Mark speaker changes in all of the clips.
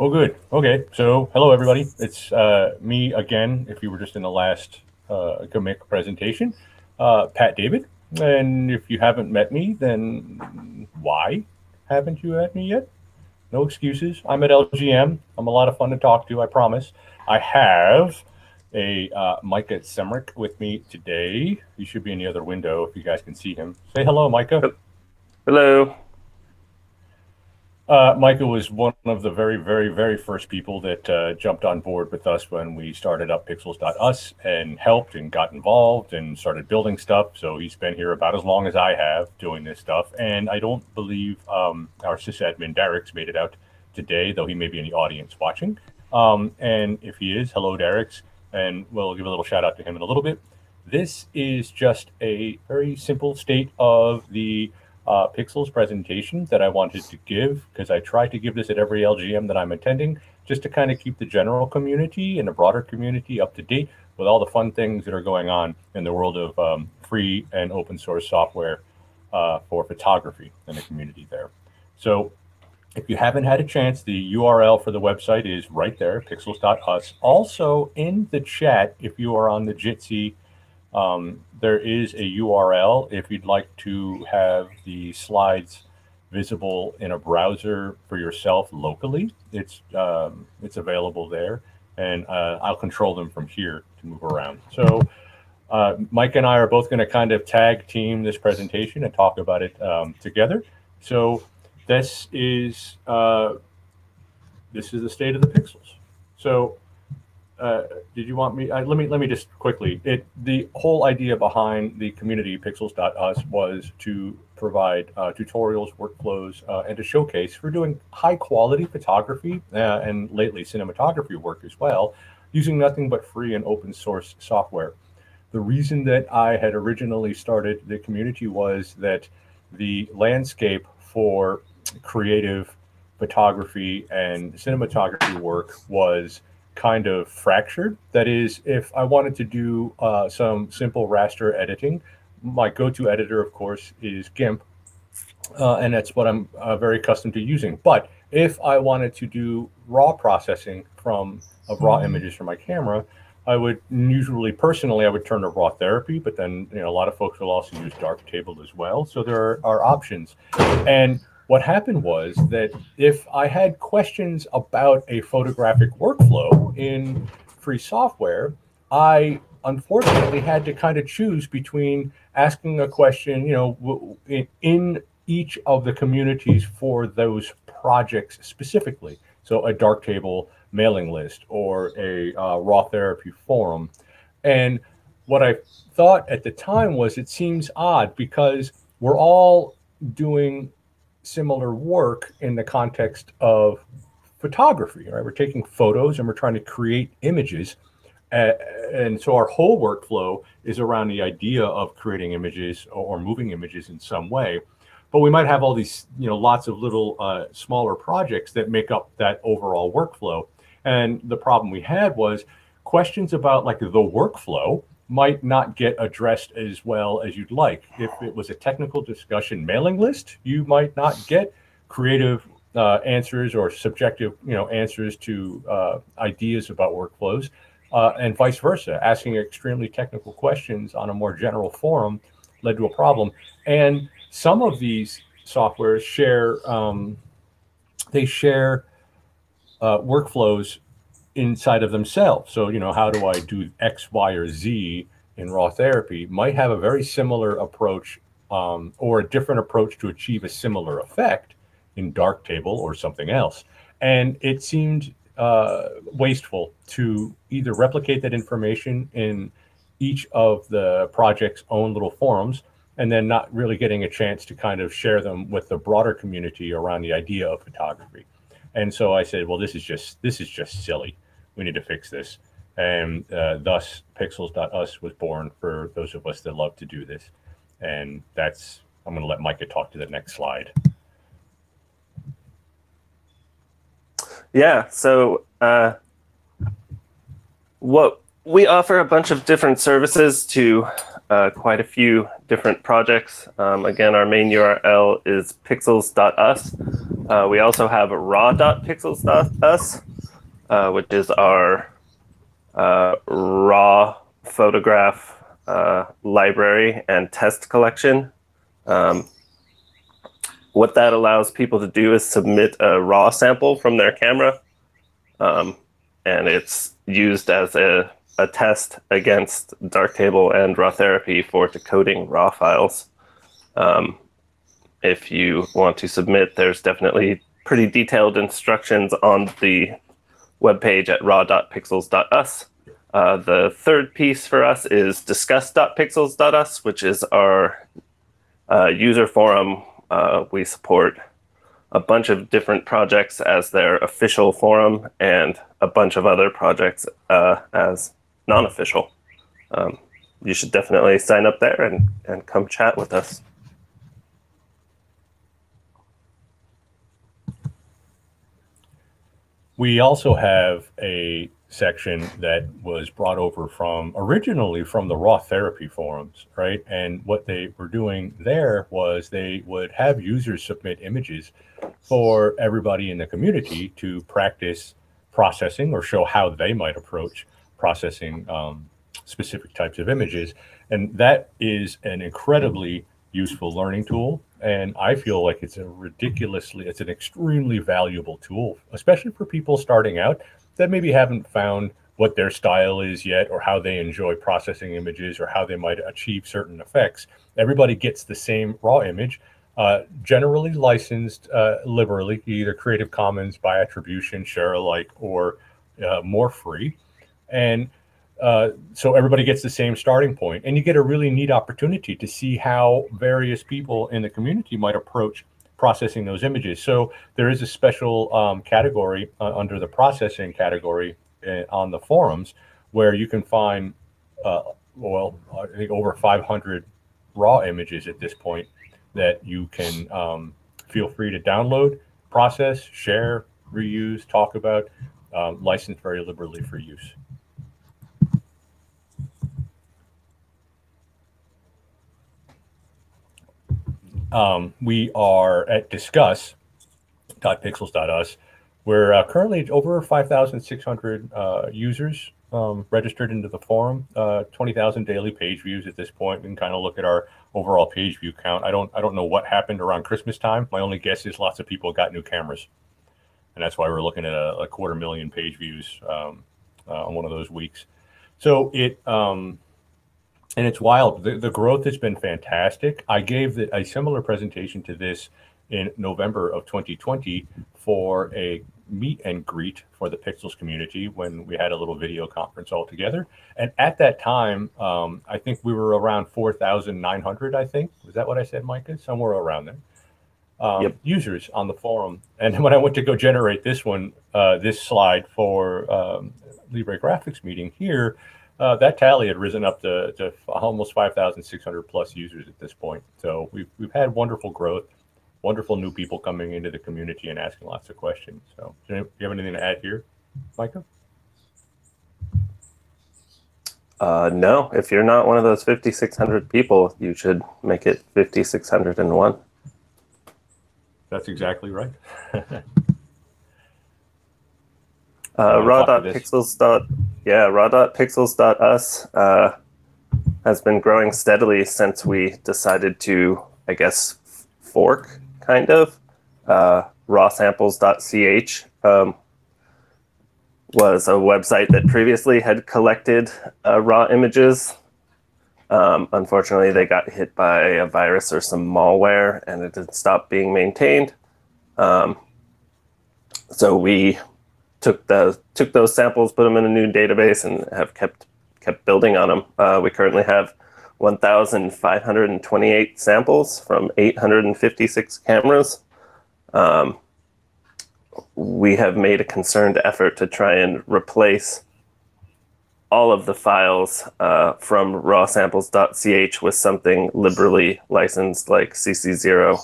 Speaker 1: Oh, good. Okay. So, hello, everybody. It's uh, me again. If you were just in the last uh, presentation, uh, Pat David. And if you haven't met me, then why haven't you met me yet? No excuses. I'm at LGM. I'm a lot of fun to talk to. I promise. I have a uh, Mica Semrich with me today. He should be in the other window if you guys can see him. Say hello, Mica.
Speaker 2: Hello.
Speaker 1: Uh, Mica was one of the very, very, very first people that uh, jumped on board with us when we started up PIXLS.US and helped and got involved and started building stuff. So he's been here about as long as I have doing this stuff. And I don't believe um, our sysadmin darix made it out today, though he may be in the audience watching. Um, and if he is, hello, darix. And we'll give a little shout out to him in a little bit. This is just a very simple state of the uh, PIXLS presentation that I wanted to give because I try to give this at every LGM that I'm attending just to kind of keep the general community and the broader community up to date with all the fun things that are going on in the world of um, free and open source software uh, for photography in the community there. So if you haven't had a chance, the URL for the website is right there, pixls.us. Also in the chat, if you are on the Jitsi um, there is a URL if you'd like to have the slides visible in a browser for yourself locally. It's um, it's available there, and uh, I'll control them from here to move around. So. Uh, Mike and I are both going to kind of tag team this presentation and talk about it um, together. So this is uh, this is the state of the PIXLS. So uh, did you want me? Uh, let me let me just quickly. It the whole idea behind the community PIXLS.US was to provide uh, tutorials, workflows, uh, and to showcase for doing high quality photography and lately cinematography work as well, using nothing but free and open source software. The reason that I had originally started the community was that the landscape for creative photography and cinematography work was kind of fractured. That is, if I wanted to do uh, some simple raster editing, my go-to editor, of course, is GIMP, uh, and that's what I'm uh, very accustomed to using. But if I wanted to do raw processing from of raw mm-hmm. images from my camera, I would usually personally I would turn to RawTherapee, but then you know a lot of folks will also use dark Darktable as well. So there are, are options, and what happened was that if I had questions about a photographic workflow in free software, I unfortunately had to kind of choose between asking a question, you know, in each of the communities for those projects specifically. So a Darktable mailing list or a uh, RawTherapee forum. And what I thought at the time was it seems odd because we're all doing similar work in the context of photography. Right, we're taking photos and we're trying to create images, uh, and so our whole workflow is around the idea of creating images or, moving images in some way. But we might have all these, you know, lots of little uh, smaller projects that make up that overall workflow. And the problem we had was questions about like the workflow might not get addressed as well as you'd like. If it was a technical discussion mailing list, you might not get creative uh, answers or subjective, you know, answers to uh, ideas about workflows, uh, and vice versa. Asking extremely technical questions on a more general forum led to a problem. And some of these softwares share um, they share uh, workflows inside of themselves. So, you know, how do I do X, Y, or Z in RawTherapee might have a very similar approach um, or a different approach to achieve a similar effect in Darktable or something else. And it seemed uh, wasteful to either replicate that information in each of the project's own little forums and then not really getting a chance to kind of share them with the broader community around the idea of photography. And so I said, well, this is just this is just silly. We need to fix this. And uh, thus, PIXLS.US was born for those of us that love to do this. And that's, I'm going to let Mica talk to the next slide.
Speaker 2: Yeah. So, uh, what we offer a bunch of different services to uh, quite a few different projects. Um, again, our main URL is pixls.us. Uh, we also have raw.pixls.us, uh, which is our uh, raw photograph uh, library and test collection. Um, what that allows people to do is submit a raw sample from their camera, um, and it's used as a, a test against Darktable and RawTherapee for decoding raw files. Um, if you want to submit, there's definitely pretty detailed instructions on the webpage at raw.pixls.us. Uh, the third piece for us is discuss.pixls.us, which is our uh, user forum. Uh, we support a bunch of different projects as their official forum and a bunch of other projects uh, as non official. Um, you should definitely sign up there and, and come chat with us.
Speaker 1: We also have a section that was brought over from originally from the RawTherapee forums, right? And what they were doing there was they would have users submit images for everybody in the community to practice processing or show how they might approach processing um, specific types of images. And that is an incredibly useful learning tool. And I feel like it's a ridiculously, it's an extremely valuable tool, especially for people starting out that maybe haven't found what their style is yet or how they enjoy processing images or how they might achieve certain effects. Everybody gets the same raw image, uh, generally licensed uh, liberally, either Creative Commons by attribution, share alike, or uh, more free. And uh, so everybody gets the same starting point, and you get a really neat opportunity to see how various people in the community might approach processing those images. So there is a special um, category uh, under the processing category uh, on the forums where you can find, uh, well, I think over 500 raw images at this point that you can um, feel free to download, process, share, reuse, talk about, um, licensed very liberally for use. Um, we are at discuss.pixls.us. We're uh, currently over 5,600 uh, users um, registered into the forum, uh, 20,000 daily page views at this point. We can kind of look at our overall page view count. I don't, I don't know what happened around Christmas time. My only guess is lots of people got new cameras, and that's why we're looking at a, a quarter million page views um, uh, on one of those weeks. So it, um, and it's wild. The, the growth has been fantastic. I gave the, a similar presentation to this in November of 2020 for a meet and greet for the PIXLS community when we had a little video conference all together. And at that time, um, I think we were around 4,900, I think. Was that what I said, Mica? Somewhere around there. Um, yep. Users on the forum. And when I went to go generate this one, uh, this slide for um, Libre Graphics meeting here, uh, that tally had risen up to, to almost 5,600 plus users at this point. So we've, we've had wonderful growth, wonderful new people coming into the community and asking lots of questions. So do you have anything to add here, Mica?
Speaker 2: Uh, no, if you're not one of those 5,600 people, you should make it 5,601.
Speaker 1: That's exactly right.
Speaker 2: uh, raw.pixls. Dot, yeah, raw.pixls.us uh, has been growing steadily since we decided to, I guess, fork kind of. Uh, rawsamples.ch um, was a website that previously had collected uh, raw images. Um, unfortunately, they got hit by a virus or some malware and it didn't stop being maintained. Um, so we took the took those samples, put them in a new database, and have kept kept building on them. Uh, we currently have 1,528 samples from 856 cameras. Um, we have made a concerned effort to try and replace all of the files uh, from rawsamples.ch with something liberally licensed like CC0.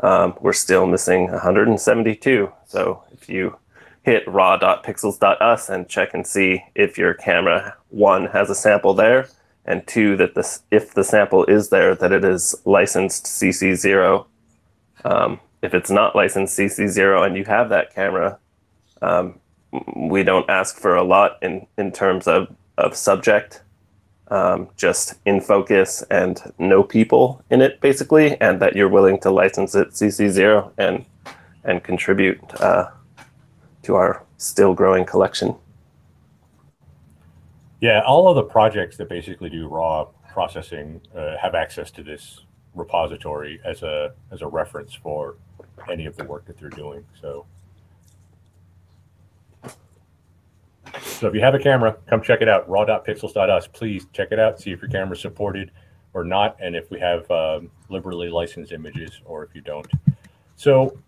Speaker 2: Um, we're still missing 172. So if you hit raw.pixls.us and check and see if your camera one has a sample there and two that this if the sample is there that it is licensed cc0 um, if it's not licensed CC0 and you have that camera, um, we don't ask for a lot in, in terms of, of subject, um, just in focus and no people in it, basically, and that you're willing to license it CC0 and, and contribute uh, to our still growing collection.
Speaker 1: Yeah, all of the projects that basically do raw processing uh, have access to this repository as a as a reference for any of the work that they're doing. So, so if you have a camera, come check it out. Raw.pixls.us. Please check it out. See if your camera's supported or not, and if we have um, liberally licensed images, or if you don't. So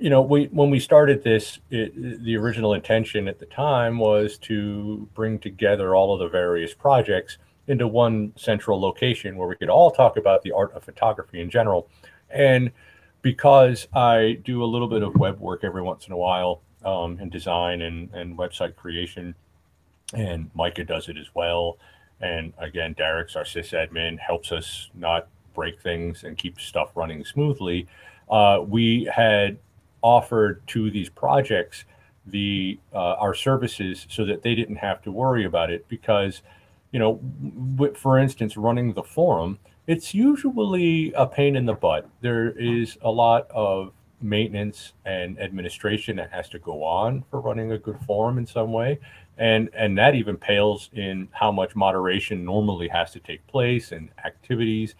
Speaker 1: you know, we when we started this, it, the original intention at the time was to bring together all of the various projects into one central location where we could all talk about the art of photography in general. And because I do a little bit of web work every once in a while, um, and design and, and website creation, and Mica does it as well. And again, darix our sysadmin, helps us not break things and keep stuff running smoothly. Uh, we had offered to these projects the uh, our services so that they didn't have to worry about it because you know w- for instance running the forum it's usually a pain in the butt. There is a lot of maintenance and administration that has to go on for running a good forum in some way. And and that even pales in how much moderation normally has to take place and activities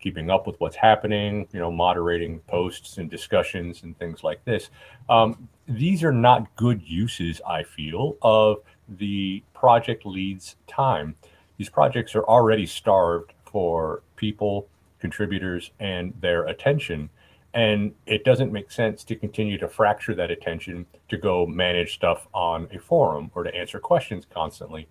Speaker 1: keeping up with what's happening, you know, moderating posts and discussions and things like this. Um, these are not good uses, I feel, of the project lead's time. These projects are already starved for people, contributors, and their attention. And it doesn't make sense to continue to fracture that attention to go manage stuff on a forum or to answer questions constantly.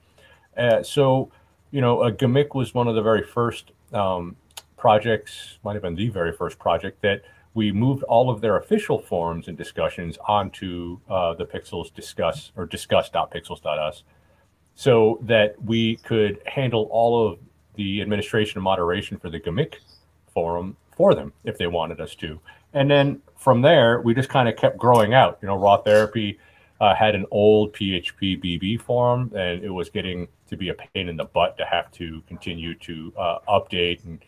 Speaker 1: Uh, so, you know, uh, G'MIC was one of the very first um, projects, might have been the very first project that we moved all of their official forums and discussions onto uh, the PIXLS discuss or discuss.pixls.us so that we could handle all of the administration and moderation for the G'MIC forum for them if they wanted us to. And then from there, we just kind of kept growing out. You know, RawTherapee uh, had an old PHP BB forum, and it was getting to be a pain in the butt to have to continue to uh, update and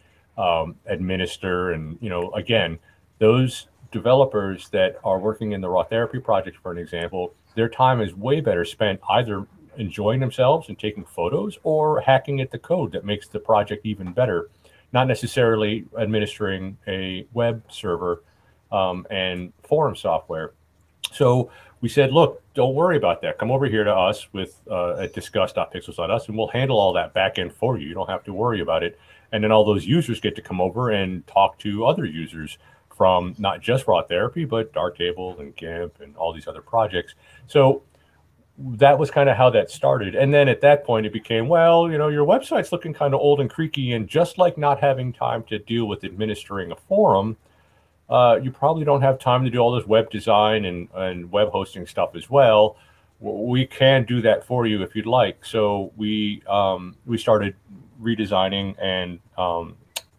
Speaker 1: um, administer. And, you know, again, those developers that are working in the RawTherapee project, for an example, their time is way better spent either enjoying themselves and taking photos or hacking at the code that makes the project even better, not necessarily administering a web server um, and forum software. So we said, look, don't worry about that. Come over here to us with uh, at discuss.pixls.us and we'll handle all that back end for you. You don't have to worry about it and then all those users get to come over and talk to other users from not just RawTherapee but darktable and gimp and all these other projects. So that was kind of how that started. And then at that point it became well you know your website's looking kind of old and creaky and just like not having time to deal with administering a forum uh, you probably don't have time to do all this web design and, and web hosting stuff as well we can do that for you if you'd like so we um, we started redesigning and um,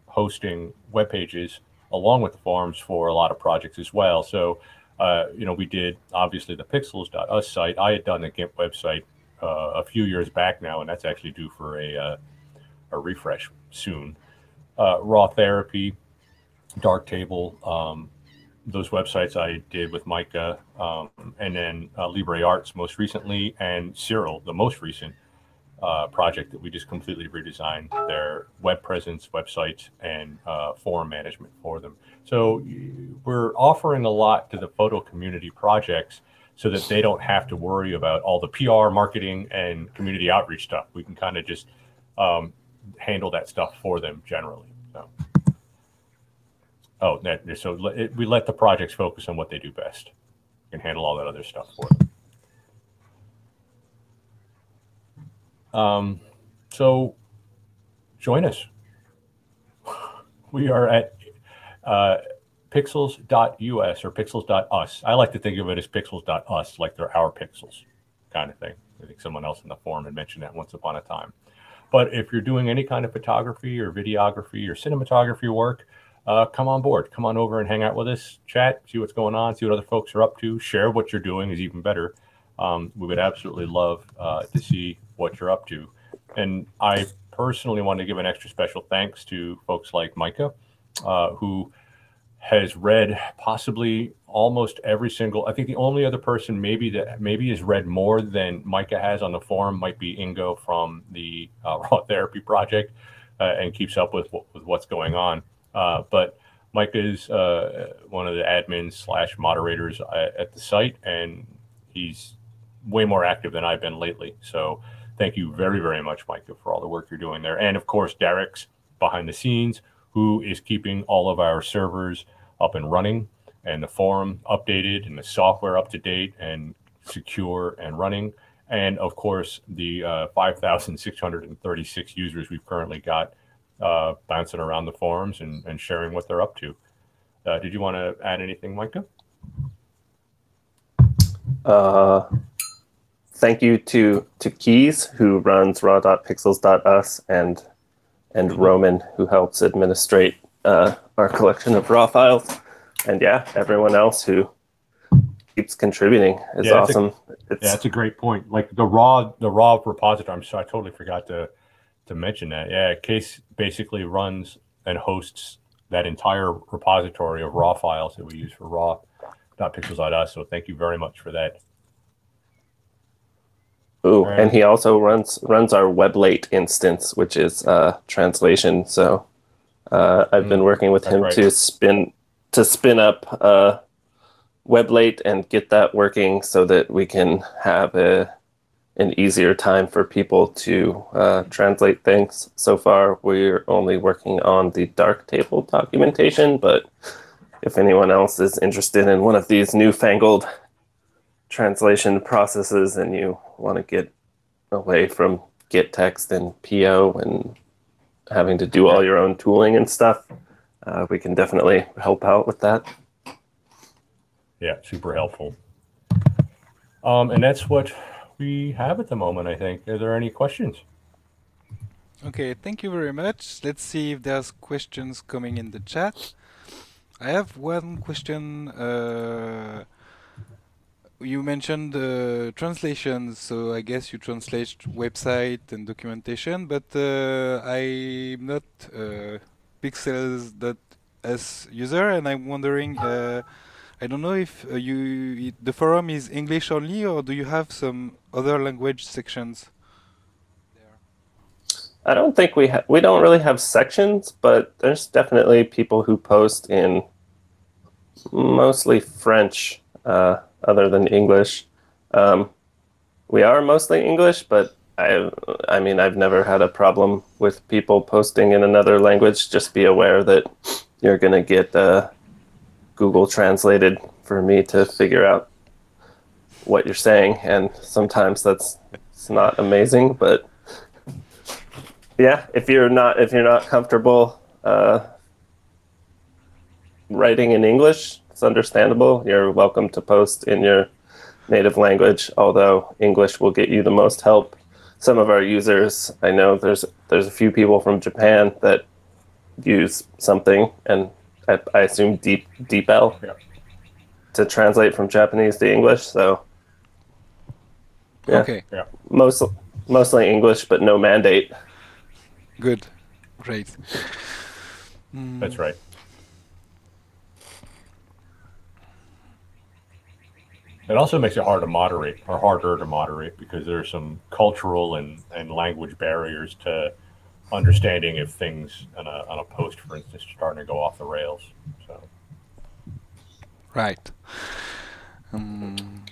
Speaker 1: hosting web pages along with the forums for a lot of projects as well. So, uh, you know, we did obviously the pixls.us site. I had done the GIMP website uh, a few years back now, and that's actually due for a, uh, a refresh soon. Uh, RawTherapee, Darktable, um, those websites I did with Mica, um, and then uh, LibreArts most recently, and Siril, the most recent uh, project that we just completely redesigned their web presence, website, and uh, forum management for them. So we're offering a lot to the photo community projects so that they don't have to worry about all the PR, marketing, and community outreach stuff. We can kind of just um, handle that stuff for them generally. So, oh, that, so we let the projects focus on what they do best. and handle all that other stuff for them. Um, so join us. We are at uh, pixels.us or pixels.us. I like to think of it as pixels.us, like they're our pixels kind of thing. I think someone else in the forum had mentioned that once upon a time. But if you're doing any kind of photography or videography or cinematography work, uh, come on board, come on over and hang out with us, chat, see what's going on, see what other folks are up to, share what you're doing is even better. Um, we would absolutely love uh, to see what you're up to. And I personally want to give an extra special thanks to folks like Mica, uh, who has read possibly almost every single. I think the only other person maybe that maybe has read more than Mica has on the forum might be Ingo from the uh, RawTherapee Project, uh, and keeps up with with what's going on. Uh, but Mike is uh, one of the admins slash moderators at, at the site, and he's way more active than I've been lately. So thank you very, very much, Mica, for all the work you're doing there. And of course, darix behind the scenes, who is keeping all of our servers up and running and the forum updated and the software up to date and secure and running. And of course, the uh, 5,636 users we've currently got uh, bouncing around the forums and, and sharing what they're up to. Uh, did you want to add anything, Mica?
Speaker 2: Uh, thank you to to Keys who runs raw.pixls.us and and Roman who helps administrate uh, our collection of raw files, and yeah, everyone else who keeps contributing is
Speaker 1: Yeah, that's a-
Speaker 2: awesome. it's
Speaker 1: Yeah, that's a great point. Like the raw, the raw repository. I'm sorry, I totally forgot to to mention that. Yeah, Case basically runs and hosts that entire repository of raw files that we use for raw raw.pixls.us. So thank you very much for that.
Speaker 2: Ooh,
Speaker 1: Right.
Speaker 2: and he also runs runs our WebLate instance, which is uh, translation. So uh, I've been working with
Speaker 1: Mm,
Speaker 2: him
Speaker 1: right.
Speaker 2: to spin to spin up uh, WebLate and get that working so that we can have a an easier time for people to uh, translate things. So far, we're only working on the darktable documentation, but if anyone else is interested in one of these newfangled translation processes and you want to get away from gettext and PO and having to do all your own tooling and stuff, uh, we can definitely help out with that.
Speaker 1: Yeah, super helpful. Um, and that's what we have at the moment. I think. Are there any questions?
Speaker 3: Okay, thank you very much. Let's see if there's questions coming in the chat. I have one question. Uh, you mentioned uh, translations, so I guess you translate website and documentation, but uh, I'm not uh, Pixels.s user, and I'm wondering. I don't know if uh, you the forum is English only, or do you have some other language sections? There?
Speaker 2: I don't think we ha- we don't really have sections, but there's definitely people who post in mostly French, uh, other than English. Um, we are mostly English, but I I mean I've never had a problem with people posting in another language. Just be aware that you're gonna get uh, Google translated for me to figure out what you're saying, and sometimes that's it's not amazing, but yeah if you're not if you're not comfortable uh, writing in english it's understandable. You're welcome to post in your native language although english will get you the most help. Some of our users i know there's there's a few people from japan that use something and i, I assume deep deepl
Speaker 1: Yeah.
Speaker 2: to translate from japanese to english so Yeah.
Speaker 3: Okay.
Speaker 2: most mostly english but no mandate
Speaker 3: Good. Great. Mm,
Speaker 1: That's right. It also makes it hard to moderate, or harder to moderate, because there's some cultural and, and language barriers to understanding if things on a, on a post, for instance, are starting to go off the rails. So,
Speaker 3: Right. Um,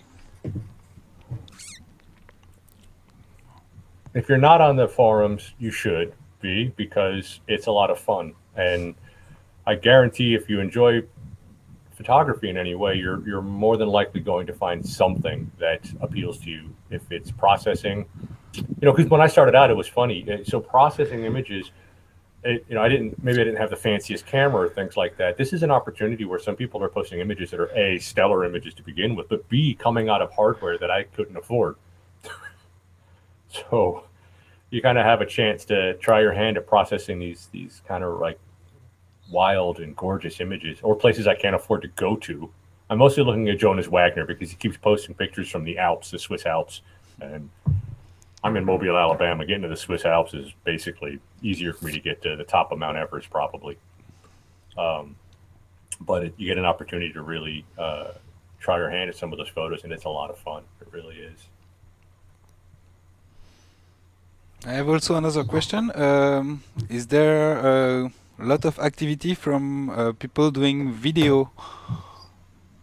Speaker 1: if you're not on the forums, you should be because it's a lot of fun. And I guarantee if you enjoy photography in any way, you're you're more than likely going to find something that appeals to you. If it's processing, you know, because when I started out, it was funny. Uh, So processing images, it, you know, I didn't maybe I didn't have the fanciest camera or things like that. This is an opportunity where some people are posting images that are a stellar images to begin with, but b coming out of hardware that I couldn't afford. so you kind of have a chance to try your hand at processing these these kind of like wild and gorgeous images or places I can't afford to go to. I'm mostly looking at Jonas Wagner because he keeps posting pictures from the Alps, the Swiss Alps, and I'm in Mobile, Alabama. Getting to the Swiss Alps is basically easier for me to get to the top of Mount Everest, probably. Um, but it, you get an opportunity to really uh, try your hand at some of those photos, and it's a lot of fun. It really is.
Speaker 3: I have also another question. Um, is there a lot of activity from uh, people doing video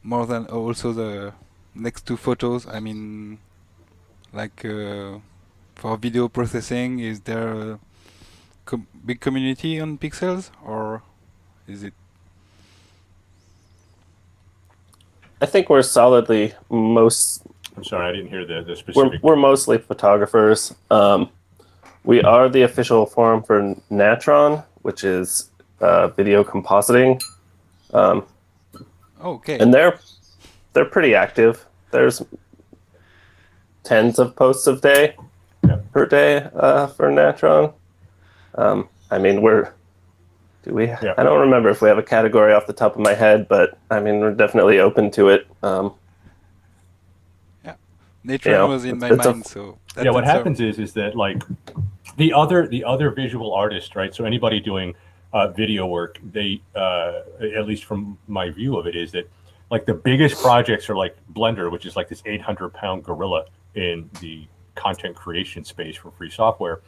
Speaker 3: more than also the next two photos? I mean, like uh, for video processing, is there a com big community on PIXLS or is it?
Speaker 2: I think we're solidly most.
Speaker 1: I'm sorry, I didn't hear the, the
Speaker 2: We're,
Speaker 1: specific.
Speaker 2: we're mostly photographers. Um, we are the official forum for Natron, which is uh, video compositing, um,
Speaker 3: Okay.
Speaker 2: and they're they're pretty active. There's tens of posts a day
Speaker 1: Yeah.
Speaker 2: Per day uh, for Natron. Um, I mean, we're do we?
Speaker 1: Yeah.
Speaker 2: I don't remember if we have a category off the top of my head, but I mean, we're definitely open to it. Um,
Speaker 3: Natron
Speaker 2: you know,
Speaker 3: was in my
Speaker 2: it's- it's a-
Speaker 3: mind, so that
Speaker 1: yeah, what
Speaker 3: answer-
Speaker 1: happens is is that like the other the other visual artists, right? So anybody doing uh, video work, they uh, at least from my view of it is that like the biggest projects are like Blender, which is like this 800 pound gorilla in the content creation space for free software.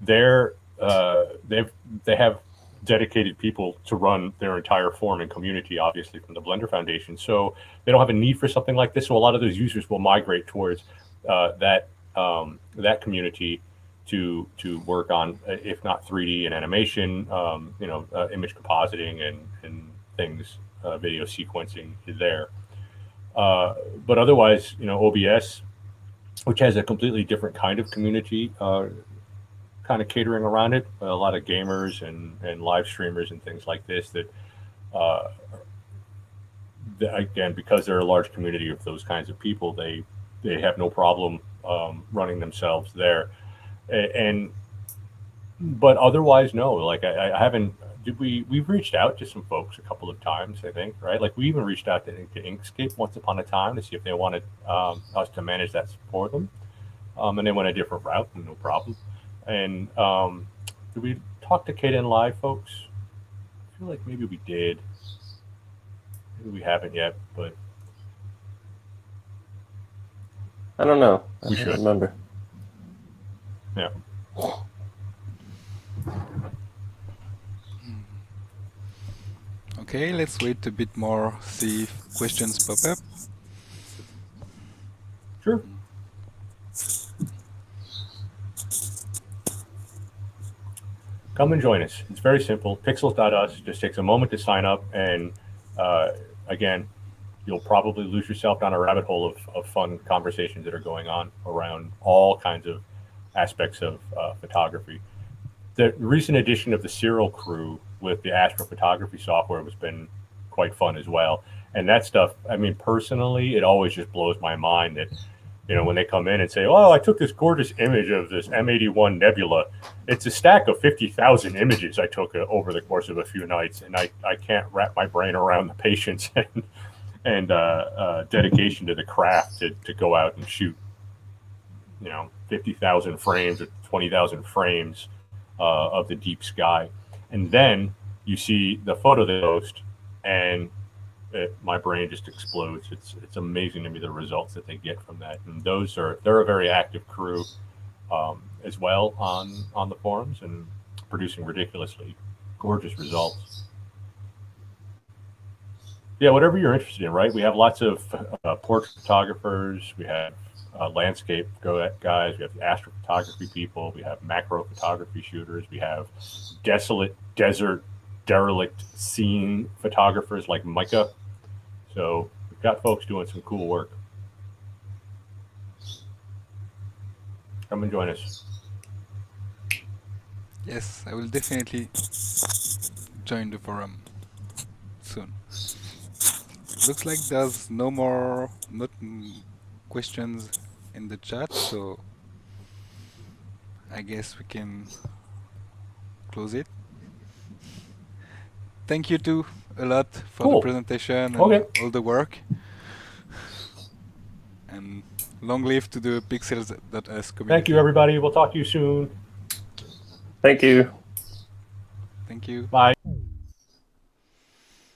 Speaker 1: They're uh, they've they have dedicated people to run their entire forum and community, obviously from the Blender Foundation. So they don't have a need for something like this. So a lot of those users will migrate towards uh, that um, that community to to work on, uh, if not 3D and animation, um, you know, uh, image compositing and and things, uh, video sequencing there. Uh, but otherwise, you know, OBS, which has a completely different kind of community, uh, kind of catering around it. A lot of gamers and and live streamers and things like this that. Uh, again, because they're a large community of those kinds of people, they they have no problem um, running themselves there, A- and but otherwise, no. Like I, I haven't. Did we? We've reached out to some folks a couple of times, I think, right? Like we even reached out to, to Inkscape once upon a time to see if they wanted um, us to manage that for them, um, and they went a different route, no problem. And um, did we talk to Kdenlive folks? I feel like maybe we did. Maybe we haven't yet, but
Speaker 2: I don't know. I
Speaker 1: We should.
Speaker 2: remember.
Speaker 1: yeah.
Speaker 3: Okay, let's wait a bit more, see if questions pop up.
Speaker 1: Sure. Come and join us. It's very simple. PIXLS.US just takes a moment to sign up, and uh, again, you'll probably lose yourself down a rabbit hole of, of fun conversations that are going on around all kinds of aspects of uh, photography. The recent addition of the Siril Crew with the astrophotography software has been quite fun as well. And that stuff, I mean, personally, it always just blows my mind that you know, when they come in and say, "Oh, I took this gorgeous image of this M81 nebula," it's a stack of fifty thousand images I took uh, over the course of a few nights, and I, I can't wrap my brain around the patience and and uh, uh, dedication to the craft to, to go out and shoot, you know, fifty thousand frames or twenty thousand frames uh, of the deep sky, and then you see the photo they post, and it, my brain just explodes. It's it's amazing to me the results that they get from that, and those are they're a very active crew um, as well on on the forums and producing ridiculously gorgeous results. Yeah, whatever you're interested in, right? We have lots of uh, portrait photographers. We have uh, landscape guys. We have astrophotography people. We have macro photography shooters. We have desolate desert derelict scene photographers like Mica. So we've got folks doing some cool work. Come and join us.
Speaker 3: Yes, I will definitely join the forum soon. Looks like there's no more not questions in the chat, so I guess we can close it. thank you too a lot for
Speaker 1: Cool.
Speaker 3: the presentation and
Speaker 1: Okay.
Speaker 3: all the work. And long live to the PIXLS.US community.
Speaker 1: Thank you, everybody. We'll talk to you soon.
Speaker 2: Thank you.
Speaker 3: Thank you.
Speaker 1: Bye.